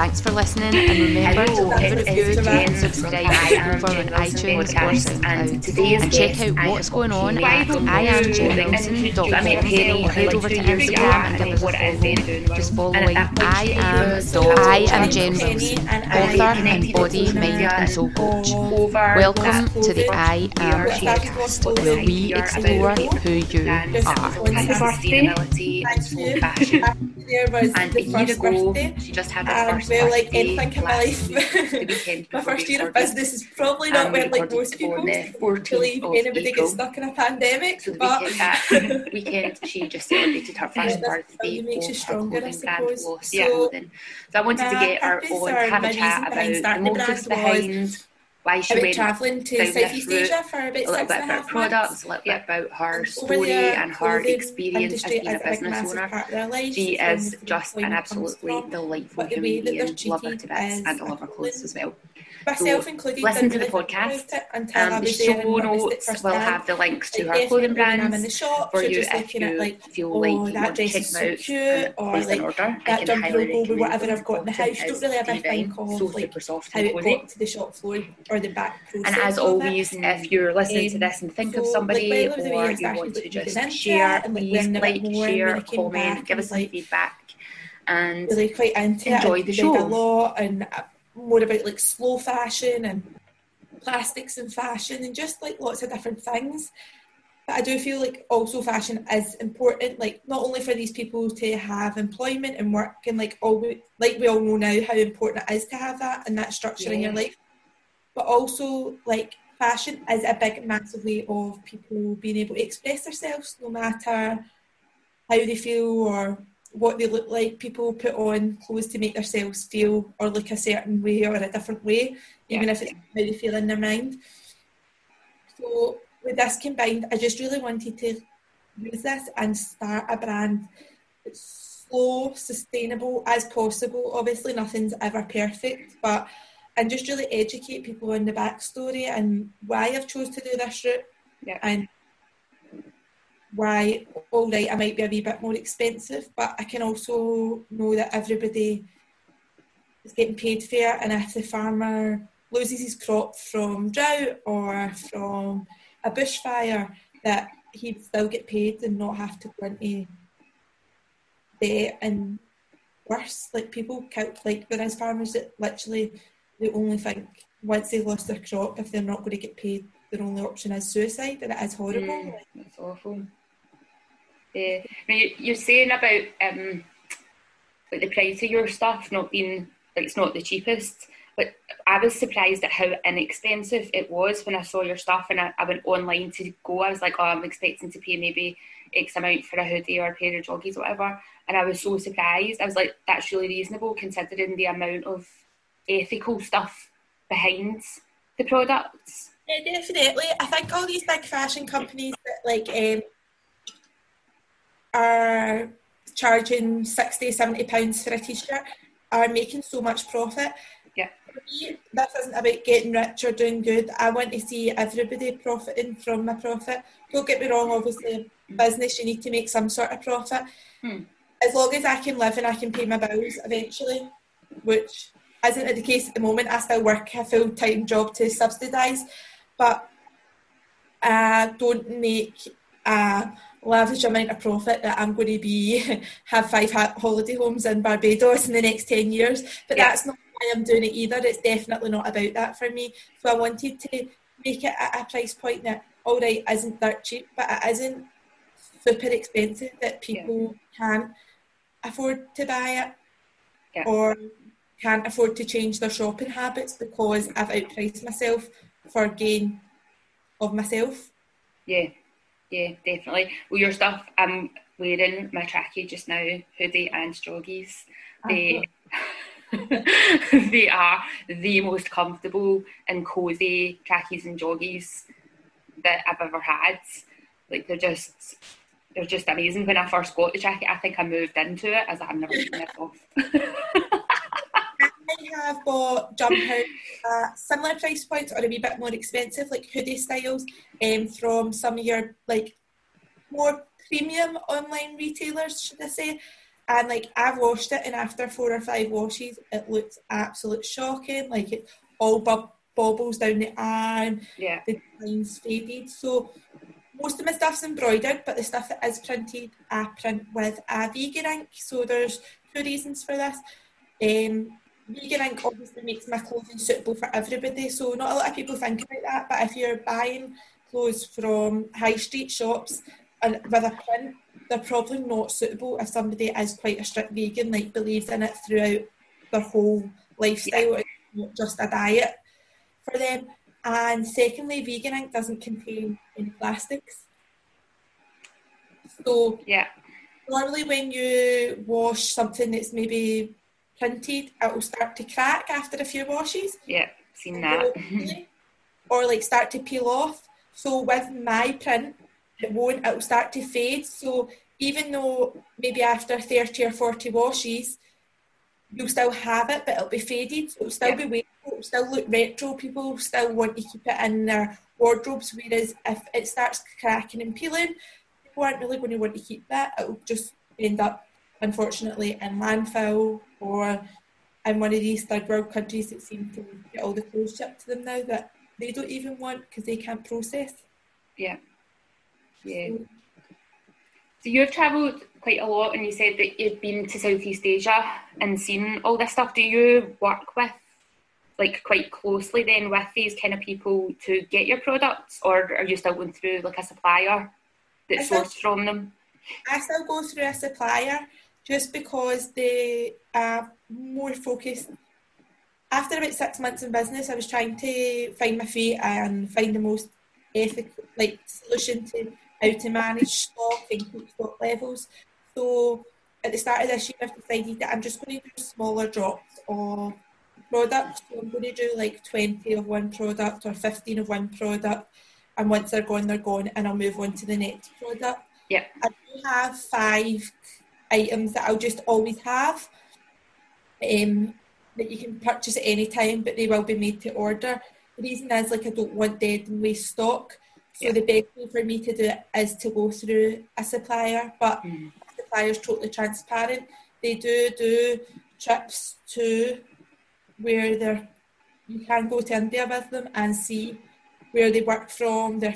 Thanks for listening, and remember to leave a review and subscribe over on iTunes or SoundCloud. And check out what's going on at iamjenwilson.com. Head over to Instagram and give us a follow. Just following I am I am Jen Wilson, author and body, mind and soul coach. Welcome to the I Am podcast, where we explore who you are. Happy birthday and slow fashion. And a year ago, she just had her first well, like anything in my life, week, the weekend my first year of business is probably not And we like most people. the I 14th believe anybody April. gets stuck in a pandemic, So the but weekend, that weekend, she just celebrated her first birthday makes you stronger, I suppose. Lost Yeah. Clothing. So I wanted to get on to have a chat about the motives behind why she went travelling to Southeast route, Asia for about a little bit about products, a little bit about her story there, and her experience as being a business owner. part of their lives, She is just an absolutely delightful human being. Love her to bits and I love her clothes as well. Myself included. listen to the podcast. until Um, the show notes will have the links to Like, her clothing when I'm in brands the shop, for just if you at like, feel oh, like you that dress is so cute, or like order. That jumper highly logo with whatever. I've got in the house. Don't really ever think of so like soft how it got to the shop floor or the back process. And as always, if you're listening to Um, this and think of somebody like, right over the or you want to just share, it and, like, please like, share, comment, give us some feedback. And really quite into enjoy it. the show. a lot and more about like slow fashion and plastics and fashion and just like lots of different things. But I do feel like also fashion is important, like not only for these people to have employment and work and like all we, like we all know now how important it is to have that and that structure in your life, but also like fashion is a big massive way of people being able to express themselves no matter how they feel or what they look like. People put on clothes to make themselves feel or look a certain way or a different way, even Yeah. if it's how they feel in their mind. So with this combined, I just really wanted to use this and start a brand that's slow, sustainable as possible. Obviously, nothing's ever perfect, but and just really educate people on the backstory and why I've chose to do this route Yeah. and why all right I might be a wee bit more expensive, but I can also know that everybody is getting paid fair and if the farmer loses his crop from drought or from a bushfire that he'd still get paid and not have to go into debt and worse. Like people count like there is farmers that literally they only think once they've lost their crop if they're not going to get paid their only option is suicide and it is horrible. Mm, that's awful. Yeah. You, you're saying about um, like the price of your stuff not being like it's not the cheapest, but I was surprised at how inexpensive it was when I saw your stuff and I, I went online to go. I was like, oh, I'm expecting to pay maybe X amount for a hoodie or a pair of joggies, or whatever. And I was so surprised. I was like, that's really reasonable considering the amount of ethical stuff behind the products. Yeah, definitely. I think all these big fashion companies that like um, are charging 60, 70 pounds for a t-shirt are making so much profit. Yeah. For me, this isn't about getting rich or doing good. I want to see everybody profiting from my profit. Don't get me wrong, obviously, business, you need to make some sort of profit. Hmm. As long as I can live and I can pay my bills eventually, which isn't the case at the moment. I still work a full time job to subsidise, but I don't make a lavish amount of profit that I'm going to be have five ha- holiday homes in Barbados in the next ten years. But Yeah. that's not why I'm doing it either. It's definitely not about that for me. So I wanted to make it at a price point that all right isn't that cheap, but it isn't super expensive that people can't afford to buy it Yeah. or can't afford to change their shopping habits because I've outpriced myself for gain of myself. Yeah, yeah, definitely. Well, your stuff, I'm wearing my trackie just now, hoodie and joggies. Oh, they, they are the most comfortable and cozy trackies and joggies that I've ever had. Like they're just, they're just amazing. When I first got the jacket, I think I moved into it as I'm never taking it off. Have got jumpers at similar price points or a wee bit more expensive, like hoodie styles, um, from some of your like more premium online retailers, should I say? And like I've washed it, and after four or five washes, it looks absolute shocking. Like it all bub- bobbles down the arm. Yeah. The lines faded. So most of my stuff's embroidered, but the stuff that is printed, I print with a vegan ink. So there's two reasons for this. Um, vegan ink obviously makes my clothing suitable for everybody. So not a lot of people think about that, but if you're buying clothes from high street shops and with a print, they're probably not suitable if somebody is quite a strict vegan, like believes in it throughout their whole lifestyle, it's not just a diet for them. And secondly, vegan ink doesn't contain any plastics. So Yeah. normally when you wash something that's maybe printed, it will start to crack after a few washes. Yeah. Seen that. or like start to peel off. So with my print, it won't, it will start to fade. So even though maybe after 30 or 40 washes, you'll still have it, but it'll be faded. So it'll still Yeah. be wearable, it'll still look retro. People still want to keep it in their wardrobes, whereas if it starts cracking and peeling, people aren't really going to want to keep that. It'll just end up, unfortunately, in landfill or in one of these third world countries that seem to get all the clothes shipped to them now that they don't even want because they can't process. Yeah. Yeah. So you've travelled quite a lot, and you said that you've been to Southeast Asia and seen all this stuff. Do you work with, like, quite closely then with these kind of people to get your products, or are you still going through like a supplier that sourced from them? I still go through a supplier just because they are more focused. After about six months in business, I was trying to find my feet and find the most ethical, like solution to how to manage stock and keep stock levels. So at the start of this year, I've decided that I'm just going to do smaller drops of products. So I'm going to do like 20 of one product or 15 of one product. And once they're gone, they're gone, and I'll move on to the next product. Yeah. I do have five items that I'll just always have um, that you can purchase at any time, but they will be made to order. The reason is like I don't want dead and waste stock. So Yeah. the best way for me to do it is to go through a supplier, but Mm. the supplier's totally transparent. They do do trips to where they're you can go to India with them and see where they work from, their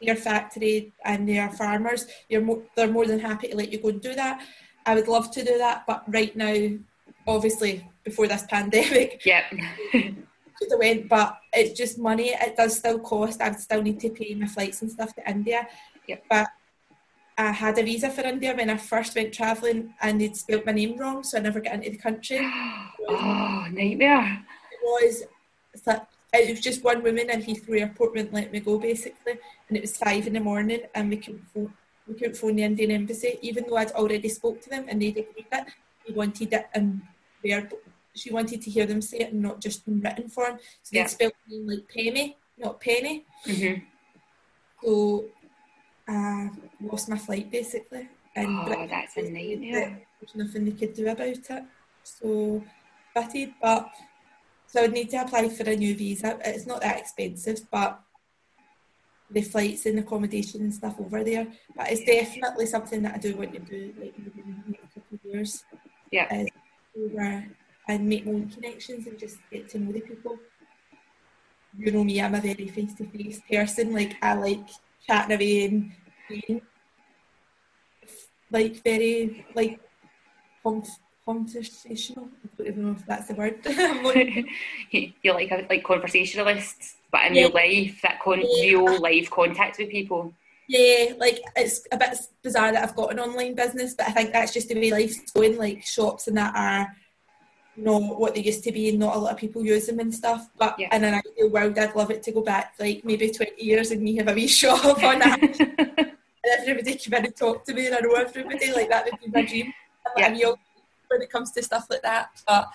their factory and their farmers. You're mo- they're more than happy to let you go and do that. I would love to do that, but right now, obviously, before this pandemic, Yeah. could have went, but it's just money. It does still cost. I would still need to pay my flights and stuff to India. Yep. But I had a visa for India when I first went travelling and they'd spelt my name wrong, so I never got into the country. oh, nightmare. It was it was just one woman in Heathrow Airport wouldn't let me go basically, and it was five in the morning, and we couldn't phone, we couldn't phone the Indian embassy, even though I'd already spoke to them and they'd agreed it. They wanted it in verb. She wanted to hear them say it and not just in written form. So Yeah. they'd spell my name like Penny, not Penny. hmm So I lost my flight basically. And Oh, that's a nightmare. There's nothing they could do about it. So gutted, but so I would need to apply for a new visa. It's not that expensive, but the flights and accommodation and stuff over there. But it's definitely something that I do want to do like in the next couple of years. Yeah. Is over and make my own connections and just get to know the people. You know me, I'm a very face to face person. Like I like chatting away and being like very like conversational. I don't even know if that's the word. You're like a like conversationalist, but in Yeah. real life, that con- Yeah. real life contact with people. yeah, like it's a bit bizarre that I've got an online business, but I think that's just the way life's going. Like shops and that are not what they used to be, and not a lot of people use them and stuff. But Yeah. in an ideal world, I'd love it to go back like maybe 20 years and me have a wee shop on that. and everybody come in and talk to me and I know everybody. Like that would be my dream. I'm Yeah. like, when it comes to stuff like that. But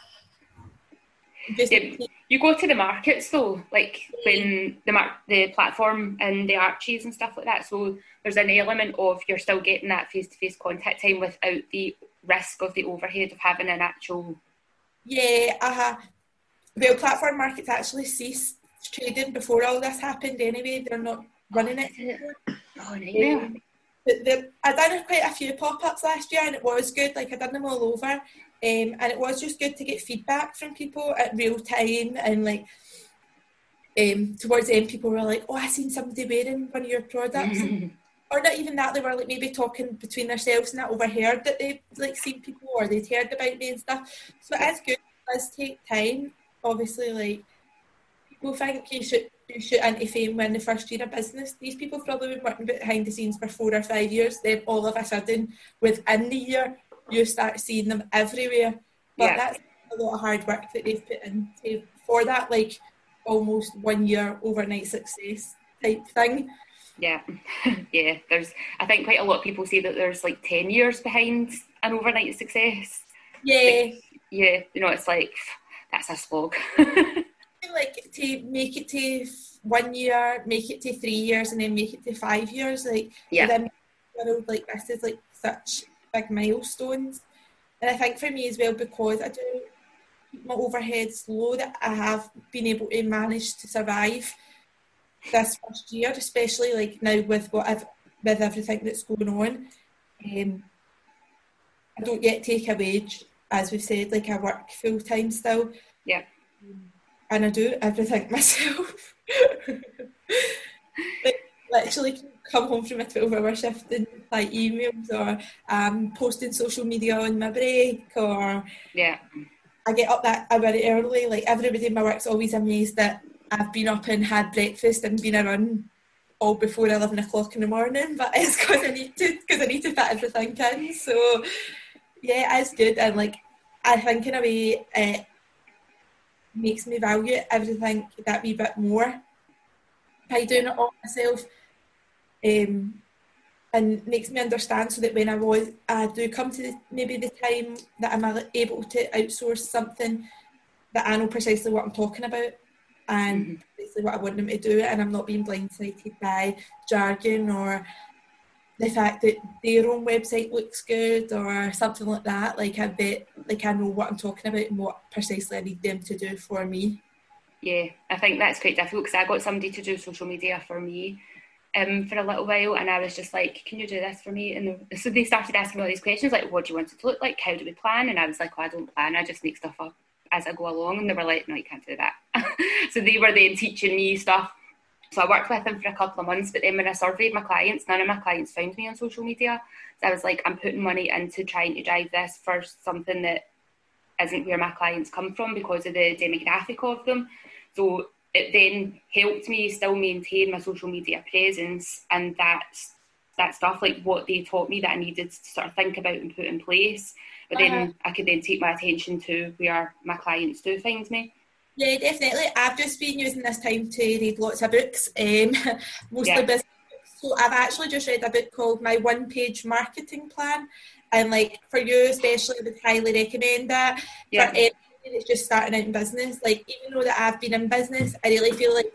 Yeah. You go to the markets though, like when the mar- the platform and the arches and stuff like that. So there's an element of you're still getting that face to face contact time without the risk of the overhead of having an actual. yeah, uh huh. well, platform markets actually ceased trading before all this happened. Anyway, they're not running it. anymore. Oh, nightmare. the, I done quite a few pop-ups last year and it was good. Like I done them all over, um, and it was just good to get feedback from people at real time and like. Um, towards the end, people were like, "Oh, I seen somebody wearing one of your products," or not even that. They were like maybe talking between themselves and that overheard that they like seen people or they'd heard about me and stuff. So it is good. It does take time. Obviously, like people think you should you shoot into fame when the first year of business. These people probably been working behind the scenes for four or five years. Then all of a sudden, within the year, you start seeing them everywhere. But yeah. that's a lot of hard work that they've put into for that, like almost one year overnight success type thing. Yeah, yeah. There's, I think, quite a lot of people say that there's like ten years behind an overnight success. Yeah, like, yeah. You know, it's like that's a slog. like to make it to one year, make it to three years, and then make it to five years. Like yeah, within world like this is like such big milestones. And I think for me as well, because I do keep my overheads low, that I have been able to manage to survive this first year, especially like now with what I've with everything that's going on. Um, I don't yet take a wage, as we've said, like I work full time still. Yeah. And I do everything myself. like, literally come home from a 12 hour shift and like emails or um, posting social media on my break or yeah. I get up that hour early. Like everybody in my work's always amazed that I've been up and had breakfast and been around all before 11 o'clock in the morning but it's because I need to because I need to fit everything in. So yeah it's good. And like I think in a way uh, makes me value everything that wee bit more. By doing it all myself um, and makes me understand so that when I was I do come to the, maybe the time that I'm able to outsource something that I know precisely what I'm talking about and mm-hmm. precisely what I want them to do and I'm not being blindsided by jargon or the fact that their own website looks good or something like that. Like I bet, like I know what I'm talking about and what precisely I need them to do for me. Yeah, I think that's quite difficult because I got somebody to do social media for me um, for a little while, and I was just like, "Can you do this for me?" And so they started asking me all these questions, like, "What do you want it to look like? How do we plan?" And I was like, "Well, I don't plan. I just make stuff up as I go along." And they were like, "No, you can't do that." so they were then teaching me stuff so I worked with them for a couple of months, but then when I surveyed my clients, none of my clients found me on social media. So I was like, I'm putting money into trying to drive this for something that isn't where my clients come from because of the demographic of them. So it then helped me still maintain my social media presence and that's that stuff like what they taught me that I needed to sort of think about and put in place. But uh-huh. then I could then take my attention to where my clients do find me. Yeah, definitely. I've just been using this time to read lots of books, um, mostly yeah. business books. So I've actually just read a book called My One Page Marketing Plan. And like for you especially, I would highly recommend that. Yeah. For anybody that's just starting out in business, like even though that I've been in business, I really feel like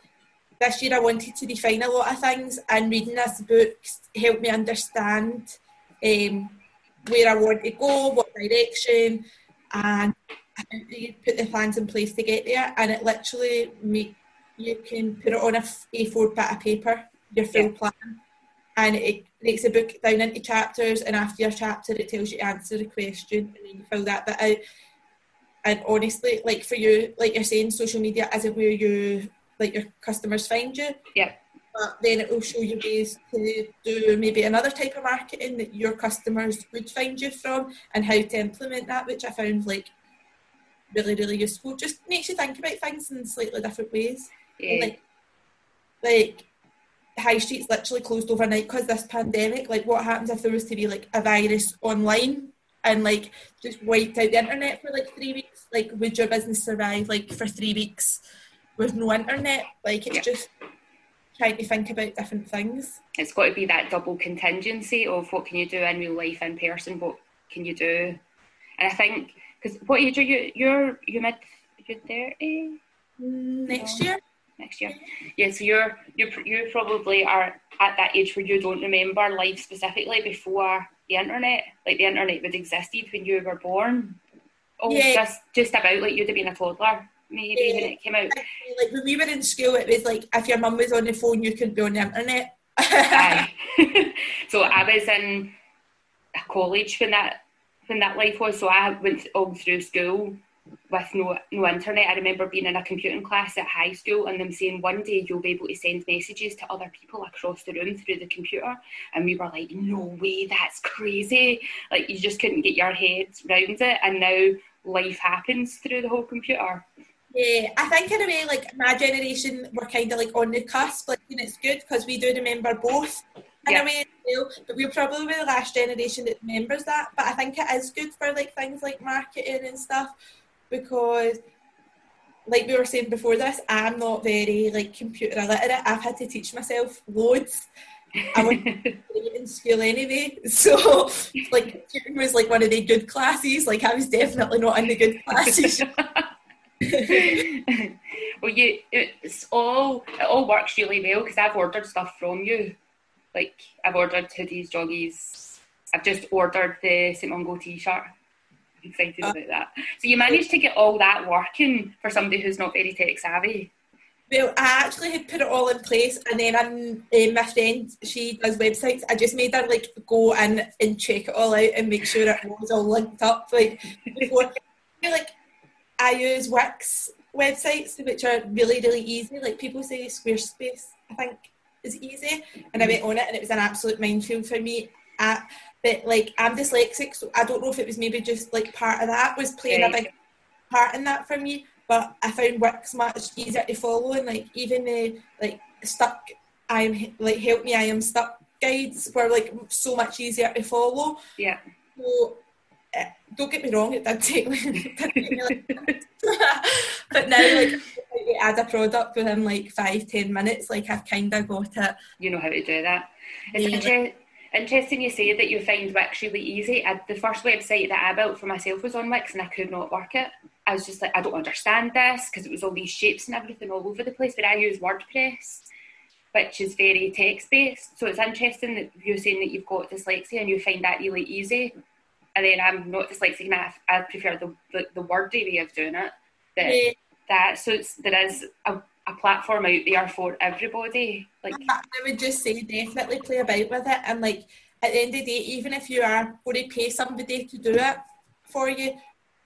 this year I wanted to define a lot of things and reading this book helped me understand um, where I want to go, what direction, and you put the plans in place to get there, and it literally make you can put it on a A4 bit of paper, your full yeah. plan, and it breaks the book down into chapters. And after your chapter, it tells you to answer the question, and then you fill that bit out. And honestly, like for you, like you're saying, social media isn't where you like your customers find you. Yeah. But then it will show you ways to do maybe another type of marketing that your customers would find you from and how to implement that, which I found like really, really useful. Just makes you think about things in slightly different ways. Yeah. Like, like high streets literally closed overnight because this pandemic. Like, what happens if there was to be like a virus online and like just wiped out the internet for like three weeks? Like, would your business survive like for three weeks with no internet? Like, it's yeah. just trying to think about different things. It's got to be that double contingency of what can you do in real life in person, what can you do, and I think because what age are you? You're you mid you're thirty mm, next year. Next year, yeah. So you're you you probably are at that age where you don't remember life specifically before the internet. Like the internet would existed when you were born. Oh, yeah. just just about like you'd have been a toddler maybe yeah. when it came out. Like when we were in school, it was like if your mum was on the phone, you could be on the internet. so I was in college when that when that life was. So I went all through school with no no internet. I remember being in a computing class at high school and them saying one day you'll be able to send messages to other people across the room through the computer. And we were like, no way, that's crazy. Like you just couldn't get your head round it. And now life happens through the whole computer. Yeah, I think in a way, like my generation, were kind of like on the cusp. Like, and it's good because we do remember both in yeah. a way well. But we're probably the last generation that remembers that. But I think it is good for like things like marketing and stuff because like we were saying before this, I'm not very like computer illiterate. I've had to teach myself loads. I was in school anyway, so like computing was like one of the good classes. Like I was definitely not in the good classes. well, you it's all it all works really well because I've ordered stuff from you. Like I've ordered hoodies, joggies. I've just ordered the St Mungo t-shirt excited uh, about that. So you managed to get all that working for somebody who's not very tech savvy. Well, I actually had put it all in place, and then I'm, uh, my friend, she does websites. I just made her like go in and check it all out and make sure it was all linked up. Like before, I like I use Wix websites, which are really really easy. Like people say, Squarespace, I think is easy, and I went on it, and it was an absolute minefield for me. I, but like I'm dyslexic, so I don't know if it was maybe just like part of that was playing right. a big part in that for me. But I found Wix much easier to follow, and like even the like stuck, I'm like help me, I am stuck guides were like so much easier to follow. Yeah. So uh, don't get me wrong, it did take, me, like, but now like add a product within like five ten minutes, like I've kind of got it. You know how to do that. It's yeah. inter- Interesting you say that you find Wix really easy. I, the first website that I built for myself was on Wix and I could not work it. I was just like, I don't understand this because it was all these shapes and everything all over the place. But I use WordPress, which is very text based. So it's interesting that you're saying that you've got dyslexia and you find that really easy. And then I'm not dyslexic and I, I prefer the, the, the wordy way of doing it. That, yeah. that so it's, there is a a platform out there for everybody. Like I would just say definitely play about with it and like at the end of the day, even if you are going to pay somebody to do it for you,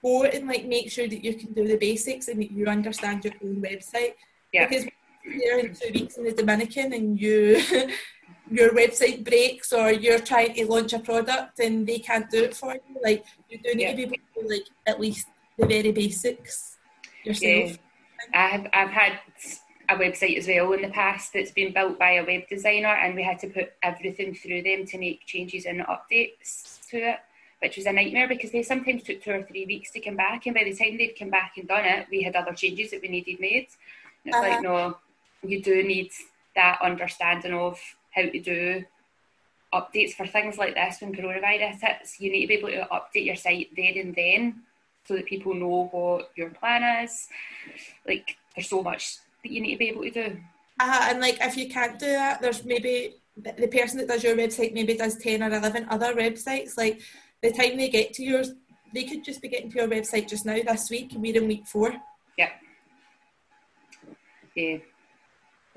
go and like make sure that you can do the basics and that you understand your own website. Yeah. Because you're in two weeks in the Dominican and you your website breaks or you're trying to launch a product and they can't do it for you, like you do need yeah. to be able to like at least the very basics yourself. Yeah. I've I've had a website as well in the past that's been built by a web designer, and we had to put everything through them to make changes and updates to it, which was a nightmare because they sometimes took two or three weeks to come back, and by the time they'd come back and done it, we had other changes that we needed made. And it's uh-huh. like, no, you do need that understanding of how to do updates for things like this when coronavirus hits. You need to be able to update your site there and then so that people know what your plan is. Like, there's so much that you need to be able to do. Uh, and like, if you can't do that, there's maybe the person that does your website maybe does 10 or 11 other websites. Like, the time they get to yours, they could just be getting to your website just now this week, and we're in week four. Yeah. Yeah.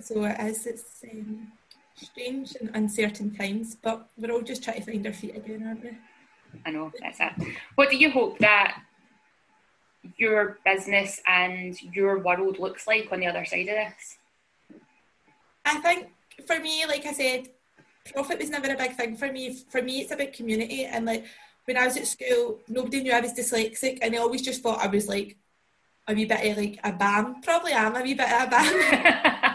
So it is, it's um, strange and uncertain times, but we're all just trying to find our feet again, aren't we? I know, that's it. What do you hope that your business and your world looks like on the other side of this? I think for me, like I said, profit was never a big thing for me. For me, it's about community. And like when I was at school, nobody knew I was dyslexic, and they always just thought I was like a wee bit of like a bam. Probably am a wee bit of a bam.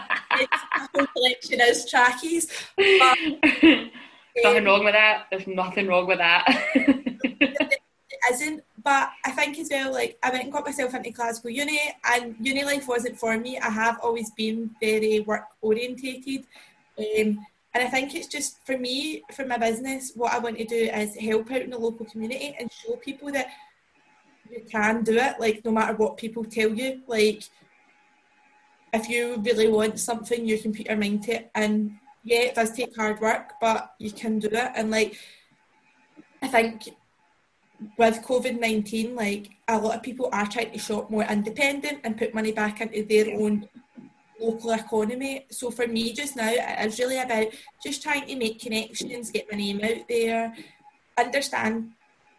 whole collection is trackies. But, nothing um, wrong with that. There's nothing wrong with that. Isn't but I think as well, like I went and got myself into classical Uni, and uni life wasn't for me. I have always been very work orientated, um, and I think it's just for me, for my business, what I want to do is help out in the local community and show people that you can do it. Like no matter what people tell you, like if you really want something, you can put your mind to it. And yeah, it does take hard work, but you can do it. And like I think with COVID 19, like a lot of people are trying to shop more independent and put money back into their own local economy. So for me just now, it's really about just trying to make connections, get my name out there, understand,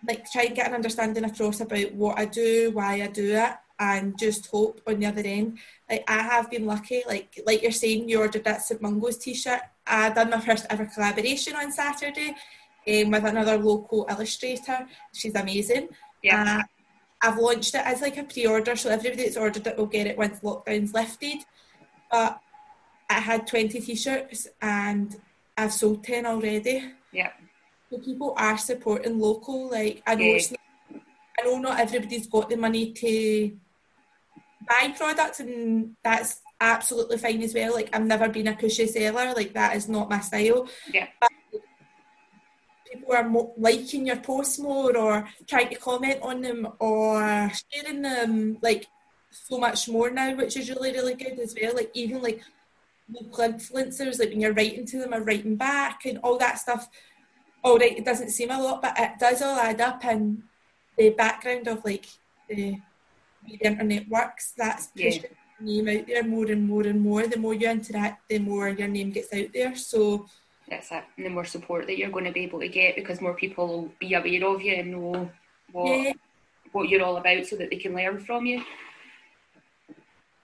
like try and get an understanding across about what I do, why I do it, and just hope on the other end. Like I have been lucky, like like you're saying, you ordered that St Mungo's t-shirt. I done my first ever collaboration on Saturday um, with another local illustrator. She's amazing. Yeah. Uh, I've launched it as like a pre-order, so everybody that's ordered it will get it once lockdown's lifted. But I had 20 t-shirts and I've sold 10 already. Yeah. So people are supporting local. Like I know yeah. it's not, I know not everybody's got the money to buy products and that's absolutely fine as well. Like I've never been a pushy seller, like that is not my style. Yeah. But people are more liking your posts more or trying to comment on them or sharing them like so much more now, which is really, really good as well. Like even like local influencers, like when you're writing to them or writing back and all that stuff. All right, it doesn't seem a lot, but it does all add up in the background of like the the internet works, that's pushing yeah. your name out there more and more and more. The more you interact, the more your name gets out there. So that's it. And the more support that you're going to be able to get because more people will be aware of you and know what yeah. what you're all about so that they can learn from you.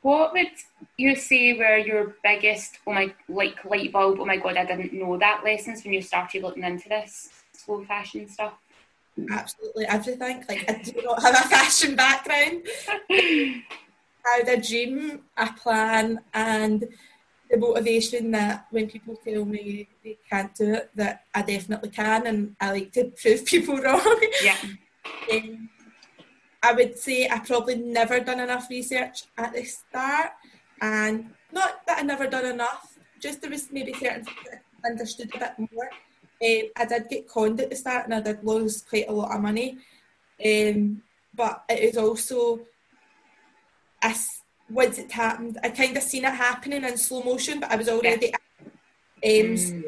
What would you say were your biggest oh my like light bulb, oh my god, I didn't know that lessons when you started looking into this slow fashion stuff? absolutely everything. Like I do not have a fashion background. I had a dream, a plan, and the motivation that when people tell me they can't do it, that I definitely can, and I like to prove people wrong. Yeah. um, I would say I probably never done enough research at the start, and not that I never done enough. Just there was maybe certain things that I understood a bit more. Um, I did get conned at the start and I did lose quite a lot of money. Um, but it is also, I, once it happened, I kind of seen it happening in slow motion, but I was already, yeah. um, mm. so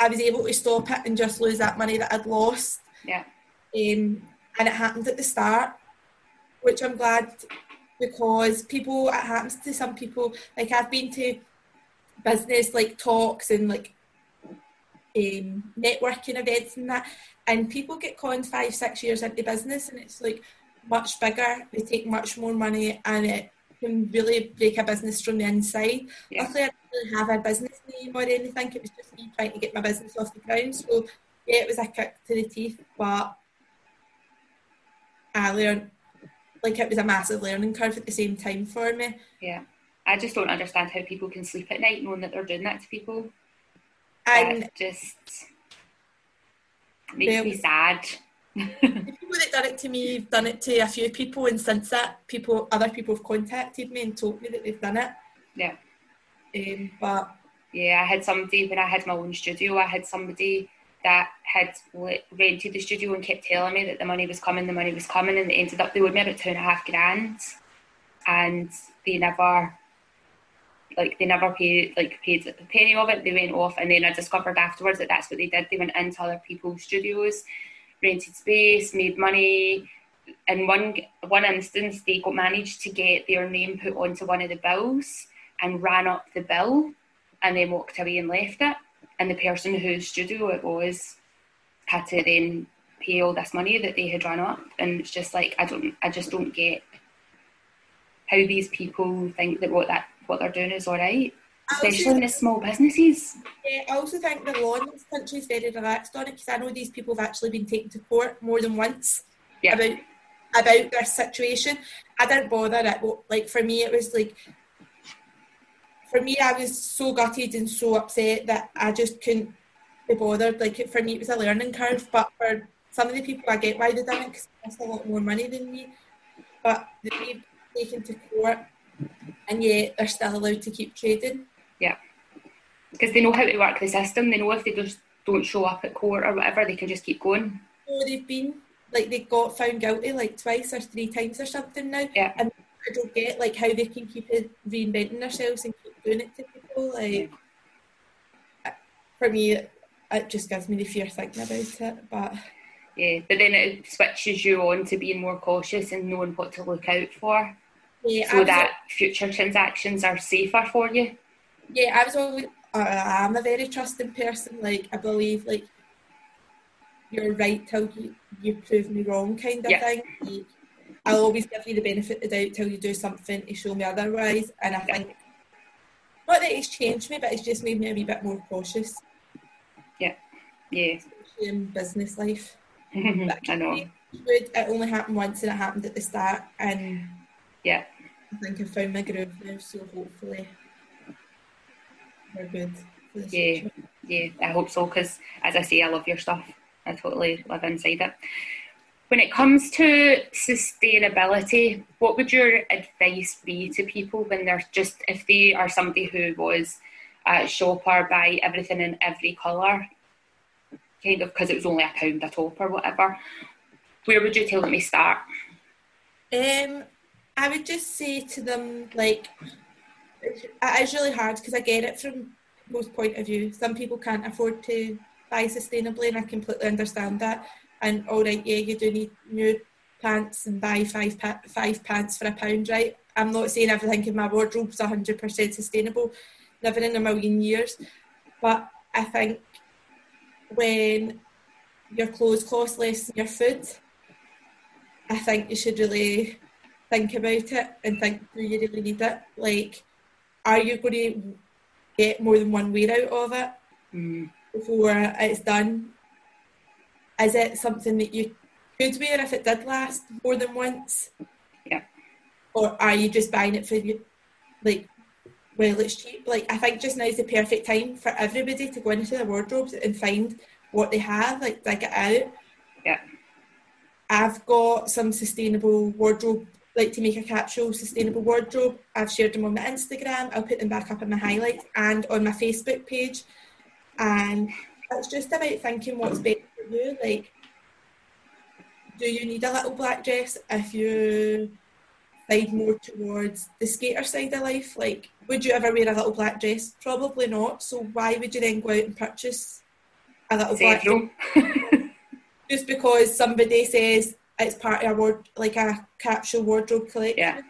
I was able to stop it and just lose that money that I'd lost. Yeah. Um, and it happened at the start, which I'm glad because people, it happens to some people, like I've been to business like talks and like um, networking events and that. And people get conned five, six years into business, and it's like much bigger. They take much more money, and it can really break a business from the inside. Yeah. Luckily, I didn't really have a business name or anything. It was just me trying to get my business off the ground. So yeah, it was a kick to the teeth, but I learned like it was a massive learning curve at the same time for me. Yeah. I just don't understand how people can sleep at night knowing that they're doing that to people. And that just makes me sad. The people that done it to me have done it to a few people, and since that, people, other people have contacted me and told me that they've done it. Yeah. Um, but yeah, I had somebody when I had my own studio. I had somebody that had rented the studio and kept telling me that the money was coming, the money was coming, and they ended up they owed me about two and a half grand, and they never like they never paid like paid a penny of it. They went off, and then I discovered afterwards that that's what they did. They went into other people's studios, rented space, made money. In one one instance, they got managed to get their name put onto one of the bills and ran up the bill, and then walked away and left it. And the person whose studio it was had to then pay all this money that they had run up, and it's just like I don't, I just don't get how these people think that what that what they're doing is all right, especially in the small businesses. Yeah, I also think the law in this country is very relaxed on it because I know these people have actually been taken to court more than once yeah. about about their situation. I didn't bother it. Like for me, it was like for me, I was so gutted and so upset that I just couldn't be bothered. Like for me, it was a learning curve, but for some of the people, I get why they it because they cost a lot more money than me. But they've been taken to court and yet they're still allowed to keep trading. Yeah, because they know how to work the system. They know if they just don't show up at court or whatever, they can just keep going. Oh, they've been like they got found guilty like twice or three times or something now. Yeah. And I don't get like how they can keep reinventing themselves and keep doing it to people. Like for me, it just gives me the fear thinking about it. But yeah, but then it switches you on to being more cautious and knowing what to look out for. Yeah, so that future transactions are safer for you. Yeah, I was always. Uh, I'm a very trusting person. Like I believe, like you're right till you, you prove me wrong, kind of yeah. thing. Like, I'll always give you the benefit of the doubt till you do something to show me otherwise. And I think not that it's changed me, but it's just made me a wee bit more cautious. Yeah, yeah. Especially in business life. I know. It only happened once, and it happened at the start, and yeah, I think I've found my groove now. So hopefully, good. yeah, yeah. I hope so because, as I say, I love your stuff. I totally live inside it. When it comes to sustainability, what would your advice be to people when they're just, if they are somebody who was a shopper, buy everything in every colour, kind of because it was only a pound a top or whatever, where would you tell them to start? Um, I would just say to them, like, Uh, it is really hard because I get it from both point of view. Some people can't afford to buy sustainably, and I completely understand that. And all right, yeah, you do need new pants and buy five pa- five pants for a pound, right? I'm not saying everything in my wardrobe's hundred percent sustainable, never in a million years. But I think when your clothes cost less than your food, I think you should really think about it and think, do you really need it? Like, are you going to get more than one wear out of it mm. before it's done? Is it something that you could wear if it did last more than once? Yeah. Or are you just buying it for you, like, well, it's cheap? Like, I think just now is the perfect time for everybody to go into their wardrobes and find what they have, like, dig it out. Yeah. I've got some sustainable wardrobe, like to make a capsule sustainable wardrobe. I've shared them on my Instagram. I'll put them back up in my highlights and on my Facebook page. And it's just about thinking what's best for you. Like, do you need a little black dress if you side more towards the skater side of life? Like, would you ever wear a little black dress? Probably not. So why would you then go out and purchase a little black dress? Just because somebody says it's part of a ward, like a capsule wardrobe collection. Yeah.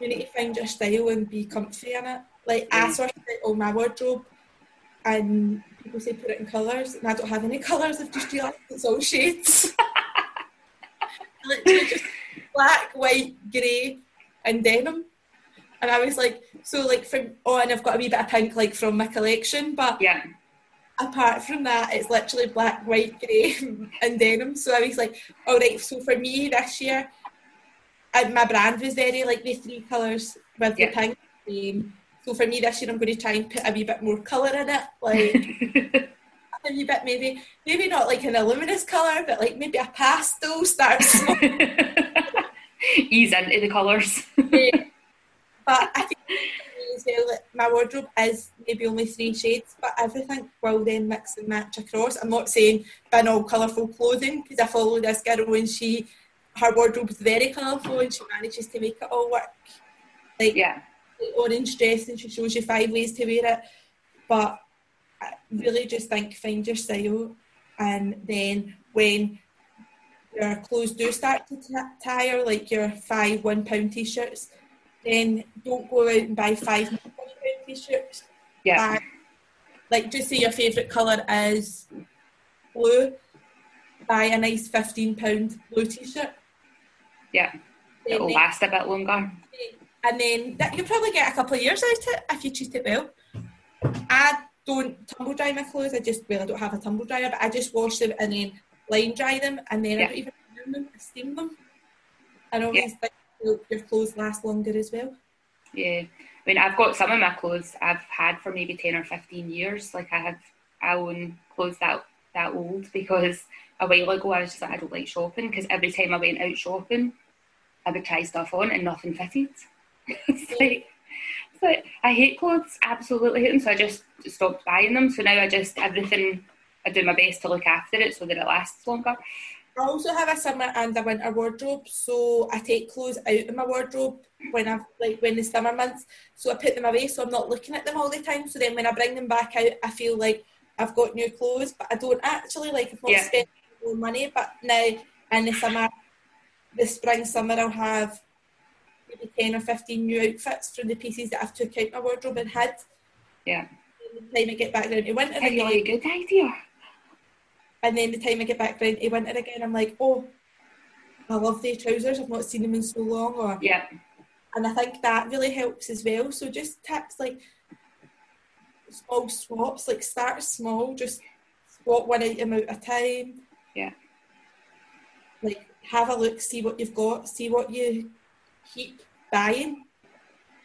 You need to find your style and be comfy in it. Like yeah. I mm-hmm. sort of like all my wardrobe, and people say put it in colours, and I don't have any colours. I've just realised it's all shades. Literally just black, white, grey, and denim. And I was like, so like from oh, and I've got a wee bit of pink like from my collection, but yeah. Apart from that, it's literally black, white, grey, and denim. So I was like, all right. So for me this year, and my brand was very like the three colours with yeah. the pink. Um, so for me this year, I'm going to try and put a wee bit more colour in it, like a wee bit maybe, maybe not like an luminous colour, but like maybe a pastel starts. Ease into the colours. yeah. But I think well, my wardrobe is maybe only three shades, but everything will then mix and match across. I'm not saying bin all colourful clothing because I follow this girl and she, her wardrobe is very colourful and she manages to make it all work. Like, yeah. Like orange dress and she shows you five ways to wear it. But I really just think find your style and then when your clothes do start to t- tire, like your five one pound t-shirts, then don't go out and buy five pound t-shirts. Yeah. Buy, like just say your favourite colour is blue, buy a nice fifteen pound blue t-shirt. Yeah. Then It'll last a bit longer. And then that, you'll probably get a couple of years out of it if you treat it well. I don't tumble dry my clothes. I just well, I don't have a tumble dryer, but I just wash them and then line dry them, and then yeah. I don't even them. I steam them. And always yeah. Your clothes last longer as well. Yeah, I mean, I've got some of my clothes I've had for maybe ten or fifteen years. Like I have, I own clothes that that old because a while ago I was just like I don't like shopping because every time I went out shopping, I would try stuff on and nothing fitted. it's like it's like I hate clothes, absolutely hate them. So I just stopped buying them. So now I just everything I do my best to look after it so that it lasts longer. I also have a summer and a winter wardrobe, so I take clothes out of my wardrobe when I've like when the summer months. So I put them away, so I'm not looking at them all the time. So then when I bring them back out, I feel like I've got new clothes, but I don't actually like. I've not Yeah. spent more money, but now in the summer, the spring summer, I'll have maybe 10 or 15 new outfits from the pieces that I've took out my wardrobe and had. Yeah. And the time I get back down to winter, A really good idea. And then the time I get back down to winter again, I'm like, oh, I love the trousers. I've not seen them in so long. Or Yeah. and I think that really helps as well. So just tips like small swaps, like start small, just swap one item out at a time. Yeah. Like have a look, see what you've got, see what you keep buying.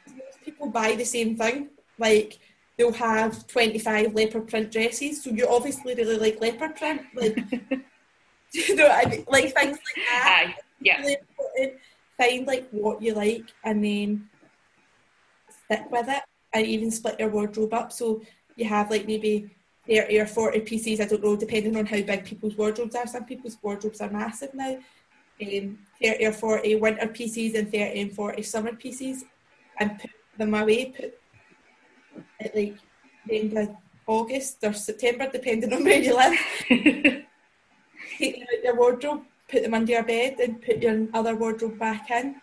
Most people buy the same thing. Like they'll have 25 leopard print dresses, so you obviously really like leopard print. Like, you know I mean? Like things like that Aye. Yeah. really important. Find like what you like and then stick with it and even split your wardrobe up so you have like maybe 30 or 40 pieces, I don't know, depending on how big people's wardrobes are. Some people's wardrobes are massive now. Um, 30 or 40 winter pieces and 30 and 40 summer pieces and put them away. Put at like the end of August or September, depending on where you live. Take them out your wardrobe, put them under your bed and put your other wardrobe back in.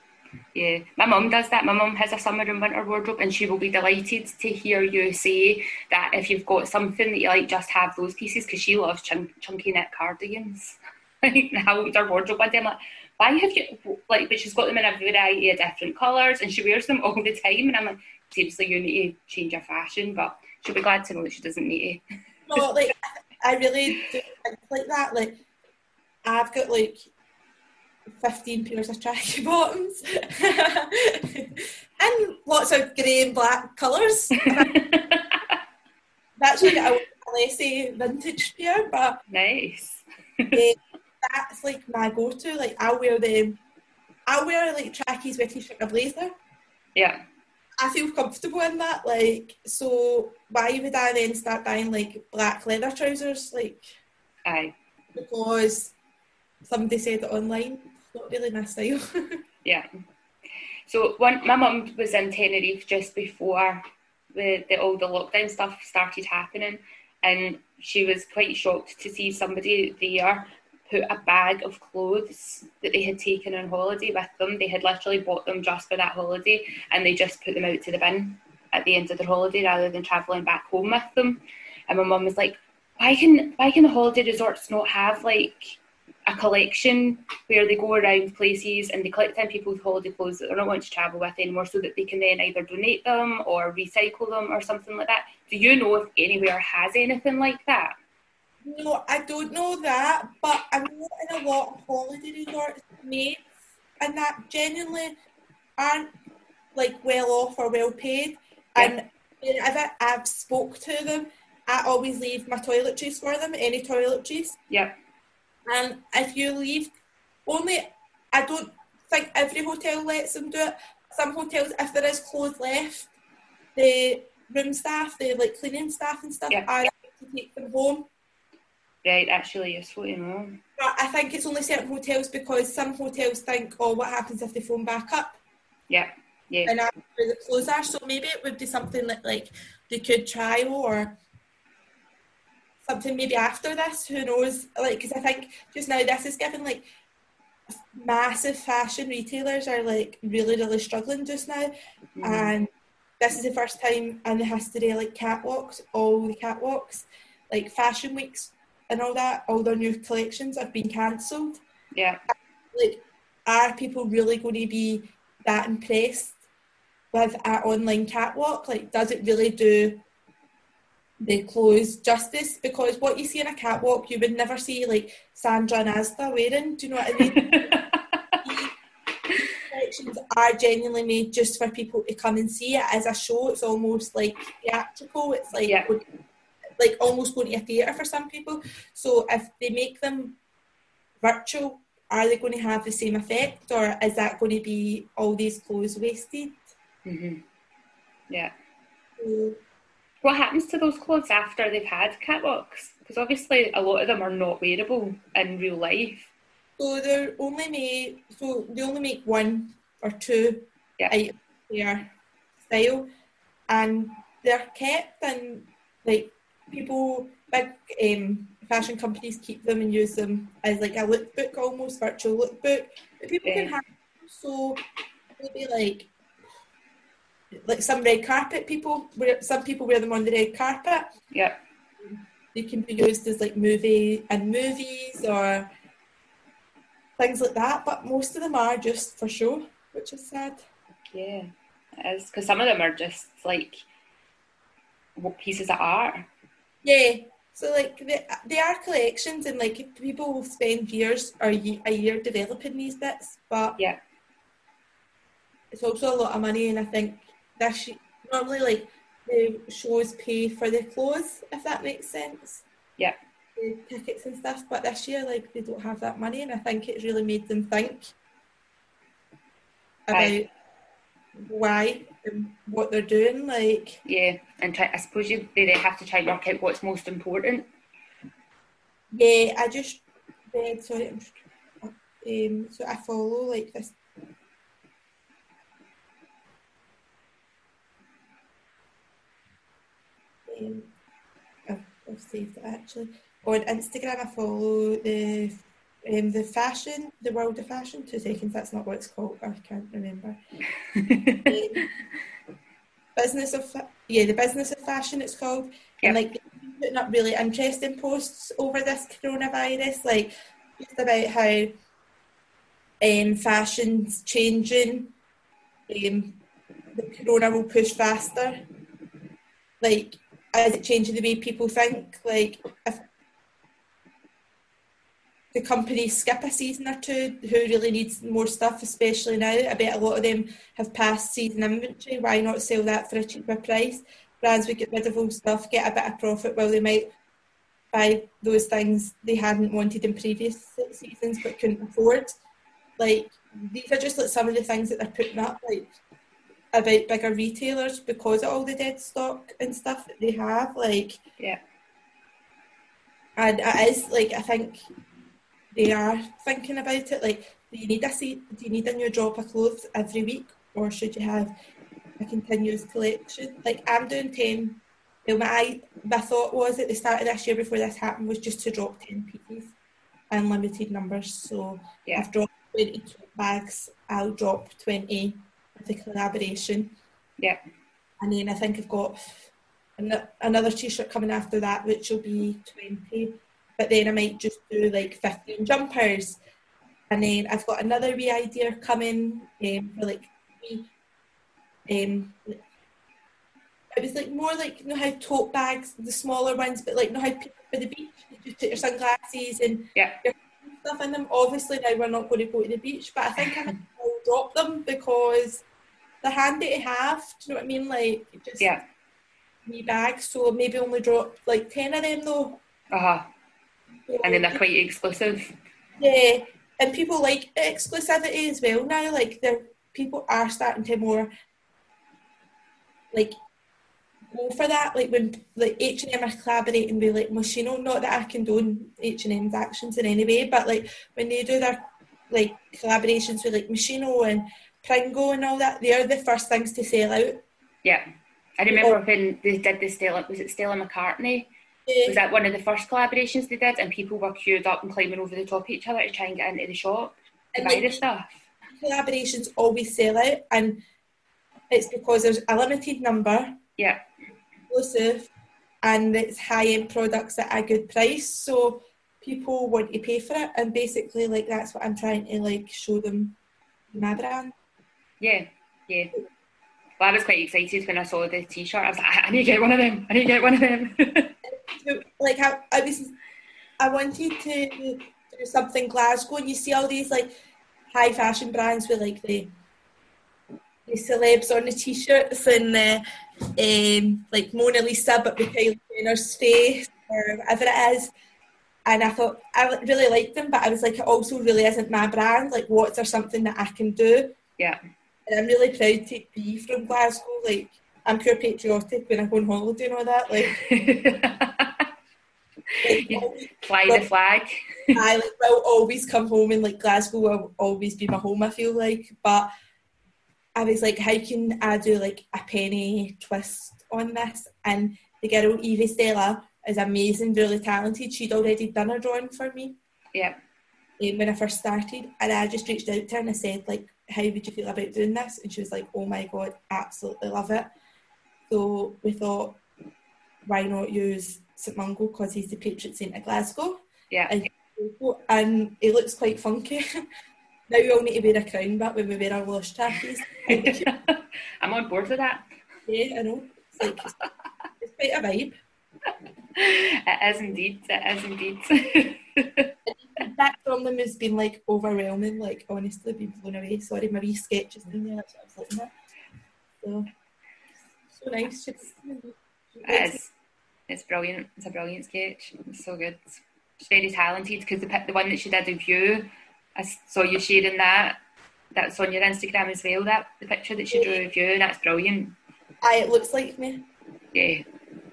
Yeah, my mum does that. My mum has a summer and winter wardrobe, and she will be delighted to hear you say that if you've got something that you like, just have those pieces because she loves chunk- chunky knit cardigans. I looked her wardrobe one day, I'm like, why have you, like, but she's got them in a variety of different colours and she wears them all the time. And I'm like, seriously, you need to change your fashion, but she'll be glad to know that she doesn't need to. No, like I really do things like that. Like I've got like fifteen pairs of tracky bottoms and lots of grey and black colours. That's like a Alessi vintage pair, but nice. eh, that's like my go-to. Like I'll wear them. I'll wear like trackies with a t-shirt and a blazer. Yeah, I feel comfortable in that. Like so, why would I then start buying like black leather trousers? Like aye. because somebody said it online. Not really my style. Yeah. So one, my mum was in Tenerife just before the, the all the lockdown stuff started happening, and she was quite shocked to see somebody there put a bag of clothes that they had taken on holiday with them. They had literally bought them just for that holiday, and they just put them out to the bin at the end of their holiday rather than travelling back home with them. And my mum was like, "Why can why can the holiday resorts not have like a collection where they go around places and they collect in people's holiday clothes that they're not wanting to travel with anymore so that they can then either donate them or recycle them or something like that. Do you know if anywhere has anything like that? No, I don't know that, but I know in a lot of holiday resorts, maids and that genuinely aren't like well off or well paid. And whenever I've spoke to them, I always leave my toiletries for them, any toiletries. Yep. And if you leave, only I don't think every hotel lets them do it. Some hotels, if there is clothes left, the room staff, the like cleaning staff and stuff, Yeah. are to take them home. Right, actually useful to know. But I think it's only certain hotels because some hotels think, oh, what happens if they phone back up Yep. Yeah. and where the clothes are? So maybe it would be something that like they could try or something maybe after this. Who knows? Like, because I think just now this is given like massive fashion retailers are like really really struggling just now, Mhm. and this is the first time in the history like catwalks, all the catwalks, like fashion weeks and all that, all their new collections have been cancelled. Yeah. like are people really going to be that impressed with our online catwalk? Like does it really do the clothes justice? Because what you see in a catwalk you would never see like Sandra and Asda wearing do you know what I mean? Collections are genuinely made just for people to come and see it as a show. It's almost like theatrical. It's like Yeah. Like almost going to a theatre for some people so if they make them virtual are they going to have the same effect or is that going to be all these clothes wasted hmm Yeah. so, What happens to those clothes after they've had catwalks? Because obviously a lot of them are not wearable in real life. so they're only made so they only make one or two Yeah. items their style and they're kept and like people big um, fashion companies keep them and use them as like a lookbook almost virtual lookbook but people Yeah. can have them so maybe like like some red carpet people wear some people wear them on the red carpet. Yeah. They can be used as like movie and movies or things like that, but most of them are just for show, which is sad. Yeah, it is because some of them are just like pieces of art. Yeah, so like they, they are collections, and like people will spend years or a year developing these bits, but yeah, it's also a lot of money, and I think this normally like the shows pay for the clothes, if that makes sense. Yeah. The tickets and stuff, but this year like they don't have that money, and I think it really made them think about Aye. why what they're doing. Like yeah, and try, I suppose you they they have to try and work out what's most important. Yeah, I just read. Sorry, I'm just, um, so I follow like this. Um, I've, I've saved it actually on Instagram. I follow the um, the fashion, the world of fashion. Two seconds. That's not what it's called. I can't remember. Um, business of yeah, the business of fashion. It's called. And like putting up really interesting posts over this coronavirus, like just about how um, fashion's changing. Um, the corona will push faster. Like, is it changing the way people think? Like, if the companies skip a season or two, who really needs more stuff, especially now? I bet a lot of them have passed season inventory. Why not sell that for a cheaper price? Brands would get rid of old stuff, get a bit of profit while they might buy those things they hadn't wanted in previous seasons but couldn't afford. Like these are just like some of the things that they're putting up, like about bigger retailers because of all the dead stock and stuff that they have. Like Yeah. and it is like I think they are thinking about it. Like, do you need a se- do you need a new drop of clothes every week, or should you have a continuous collection? Like, I'm doing ten. You know, my my thought was at the start of this year before this happened was just to drop ten pieces and limited numbers. So Yeah. I've dropped twenty bags. I'll drop twenty with the collaboration. Yeah. And then I think I've got an- another t-shirt coming after that, which will be twenty but then I might just do like 15 jumpers. And then I've got another wee idea coming um, for like wee, um, it was like more like you know how tote bags, the smaller ones, but like you know how people for the beach, you just put your sunglasses and Yeah. your stuff in them. Obviously now we're not going to go to the beach, but I think I will drop them because they're handy to have. Do you know what I mean? Like just Yeah. wee bags. So maybe only drop like 10 of them though. Uh huh. And then they're quite exclusive. Yeah, and people like exclusivity as well now. Like the people are starting to more like go for that. Like when like H and M are collaborating with like Moschino. Not that I condone H and M's actions in any way, but like when they do their like collaborations with like Moschino and Pringo and all that, they're the first things to sell out. Yeah. I remember when they did the Stella, was it Stella McCartney? Was that one of the first collaborations they did? And people were queued up and climbing over the top of each other to try and get into the shop to And, buy like, the stuff. collaborations always sell out, and it's because there's a limited number. Yeah. exclusive and it's high end products at a good price. So people want to pay for it and basically like that's what I'm trying to like show them my brand. Yeah. Yeah. Well, I was quite excited when I saw the t-shirt. I was like, I, I need to get one of them. I need to get one of them. So, like I, I was I wanted to do something Glasgow and you see all these like high fashion brands with like the the celebs on the t-shirts and the um, like Mona Lisa but with Kylie Jenner's face or whatever it is. And I thought I really liked them, but I was like, it also really isn't my brand. Like, what's there something that I can do? yeah. And I'm really proud to be from Glasgow. Like, I'm pure patriotic when I go on holiday and all that. Like, You Fly the flag. I like will always come home and like Glasgow will always be my home. I feel like, but I was like, how can I do like a penny twist on this? And the girl Evie Stella is amazing, really talented. She'd already done a drawing for me Yeah. um, when I first started, and I just reached out to her and I said like, how would you feel about doing this? And she was like, oh my God, absolutely love it. So we thought, why not use St Mungo because he's the patron saint of Glasgow. Yeah. And, and he looks quite funky. now we all need to wear a crown back when we wear our Lush trackies. I'm on board with that. Yeah, I know. It's like it's quite a vibe. It is indeed. It is indeed. that from them has been like overwhelming. Like honestly, been blown away. Sorry, my wee sketches in there. That's what I was looking at. So nice. Just, it is. It's brilliant. It's a brilliant sketch. It's so good. She's very talented because the the one that she did of you, I saw you sharing that. That's on your Instagram as well. That the picture that she drew of you. That's brilliant. Aye, it looks like me. Yeah.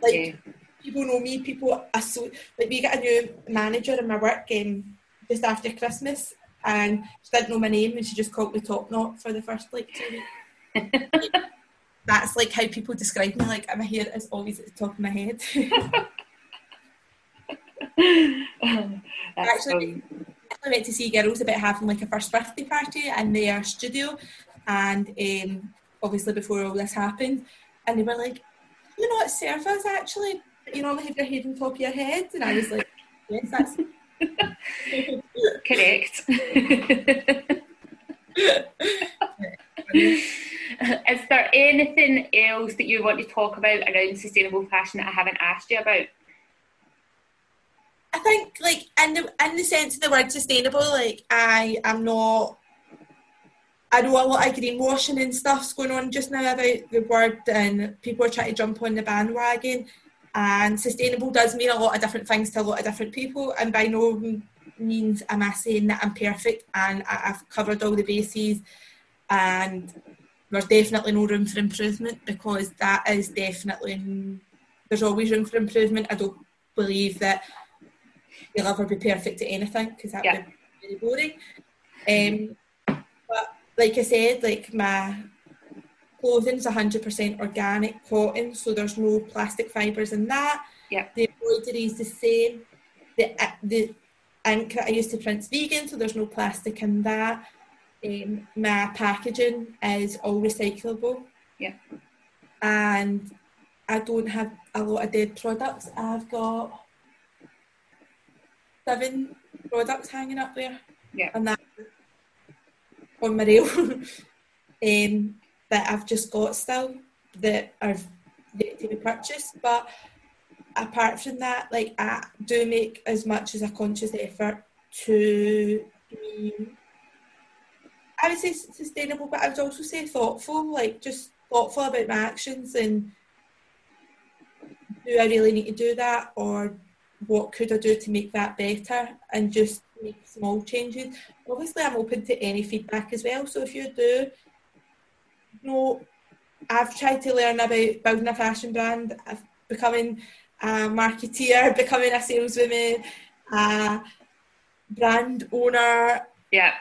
Like yeah. people know me. People assume like we got a new manager in my work um, just after Christmas, and she didn't know my name, and she just called me Top Knot for the first like two weeks. That's like how people describe me. Like my hair is always at the top of my head. Actually, I went to see girls about having like a first birthday party in their studio, and um, obviously before all this happened, and they were like, "You know what serve us actually? You normally have your head on top of your head," and I was like, "Yes, that's correct." Is there anything else that you want to talk about around sustainable fashion that I haven't asked you about? I think, like in the in the sense of the word sustainable, like I am not. I know a lot of greenwashing and stuff's going on just now about the word, and people are trying to jump on the bandwagon. And sustainable does mean a lot of different things to a lot of different people, and by no means am I saying that I'm perfect and I've covered all the bases. And there's definitely no room for improvement because that is definitely there's always room for improvement. I don't believe that you'll ever be perfect at anything because that Yeah. would be very boring. Um, but like I said, like my clothing's hundred percent organic cotton, so there's no plastic fibres in that. Yeah. The embroidery is the same. The the ink that I used to print's vegan, so there's no plastic in that. Um, my packaging is all recyclable. Yeah. And I don't have a lot of dead products. I've got seven products hanging up there. Yeah. And that on my rail. um, that I've just got still that are yet to be purchased. But apart from that, like I do make as much as a conscious effort to be I would say sustainable, but I would also say thoughtful, like just thoughtful about my actions and do I really need to do that or what could I do to make that better and just make small changes. Obviously I'm open to any feedback as well. So if you do you know I've tried to learn about building a fashion brand, becoming a marketeer, becoming a saleswoman, a brand owner, Yeah.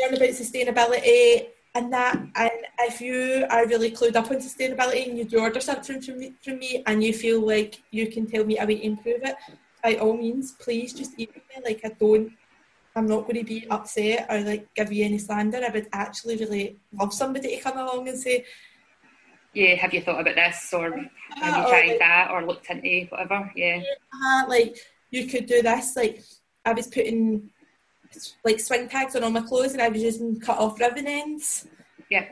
Learn about sustainability and that and if you are really clued up on sustainability and you do order something from me, from me and you feel like you can tell me a way to improve it by all means please just email me like I don't I'm not going to be upset or like give you any slander I would actually really love somebody to come along and say Yeah. Have you thought about this or have "Ah," you tried like, that or looked into whatever? Yeah. uh, like you could do this like I was putting like swing tags on all my clothes and I was using cut off ribbon ends Yeah.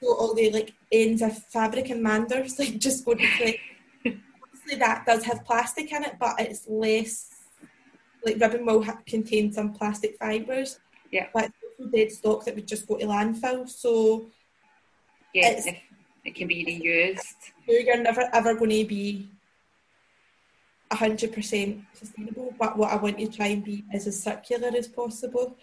so all the like ends of fabric and manders like just go to play obviously that does have plastic in it but it's less like ribbon will ha- contain some plastic fibres Yeah. but it's also dead stock that would just go to landfill so Yeah. It can be reused. you're never ever going to be 100% sustainable but what I want to try and be is as circular as possible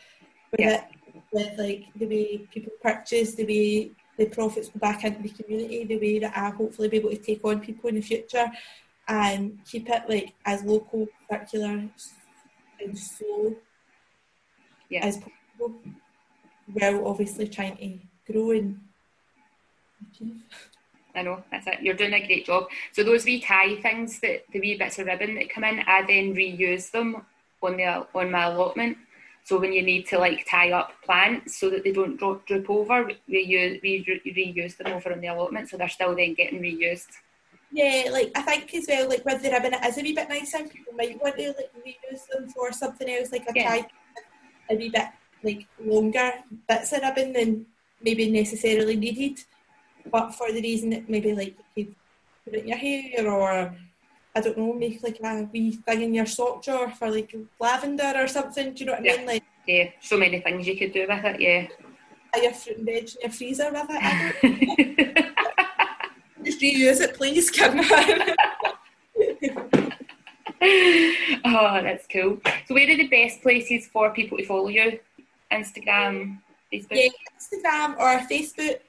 with Yeah. it with like the way people purchase the way the profits go back into the community the way that I hopefully be able to take on people in the future and keep it like as local circular and so Yeah. as possible while obviously trying to grow and achieve. I know, that's it. You're doing a great job. So those wee tie things that the wee bits of ribbon that come in, I then reuse them on the on my allotment. So when you need to like tie up plants so that they don't drop, droop over, we use, we re- reuse them over on the allotment, so they're still then getting reused. Yeah, like I think as well, like with the ribbon, it is a wee bit nicer. and People might want to like reuse them for something else, like a Yeah. tie a wee bit like longer bits of ribbon than maybe necessarily needed. But for the reason that maybe like you could put it in your hair or I don't know, make like a wee thing in your sock drawer for like lavender or something. Do you know what I mean? Like Yeah, so many things you could do with it. Yeah. have your fruit and veg in your freezer with it. Just reuse it, please, Kim. oh, that's cool. So where are the best places for people to follow you? Instagram, Facebook? yeah, Instagram or Facebook.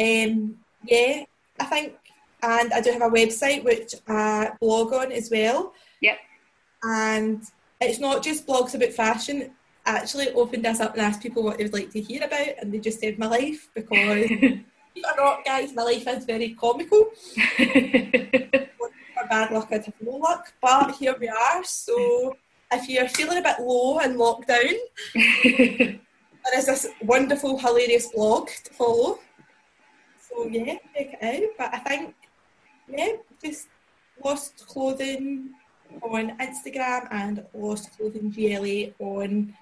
Um, yeah, I think, and I do have a website which I blog on as well. Yep. And it's not just blogs about fashion. I actually opened this up and asked people what they would like to hear about, and they just said my life because, believe it or not, guys, my life is very comical. For bad luck, I'd have no luck, but here we are. So if you're feeling a bit low in lockdown, there is this wonderful, hilarious blog to follow. So yeah, check it out. But I think, yeah, just Lost Clothing on Instagram and Lost Clothing GLA on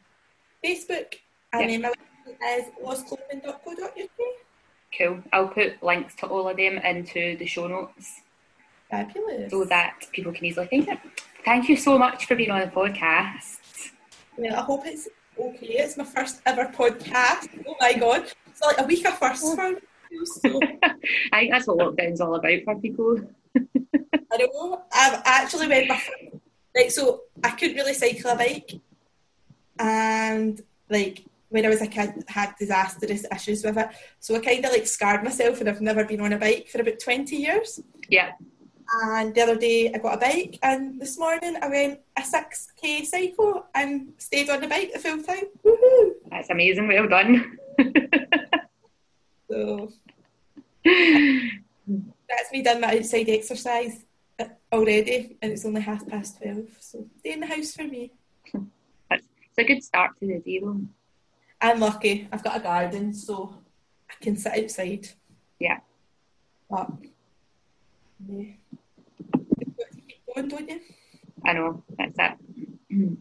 Facebook. And then my website is lostclothing.co.uk. cool. I'll put links to all of them into the show notes Fabulous. so that people can easily find it. Thank you so much for being on the podcast. Well, I hope it's okay. It's my first ever podcast. Oh my god. It's like a week of first oh. for me. So I think that's what lockdown's all about for people. I know. I've actually went my like so I couldn't really cycle a bike, and like when I was a kid, I had disastrous issues with it. So I kind of like scarred myself, and I've never been on a bike for about twenty years. Yeah. And the other day I got a bike, and this morning I went a six k cycle and stayed on the bike the full time. Woohoo! That's amazing. Well done. So that's me done my outside exercise already, and it's only half past twelve. So stay in the house for me. It's a good start to the day though. I'm lucky. I've got a garden, so I can sit outside. Yeah. But yeah. You've got to keep going, don't you? I know, that's it.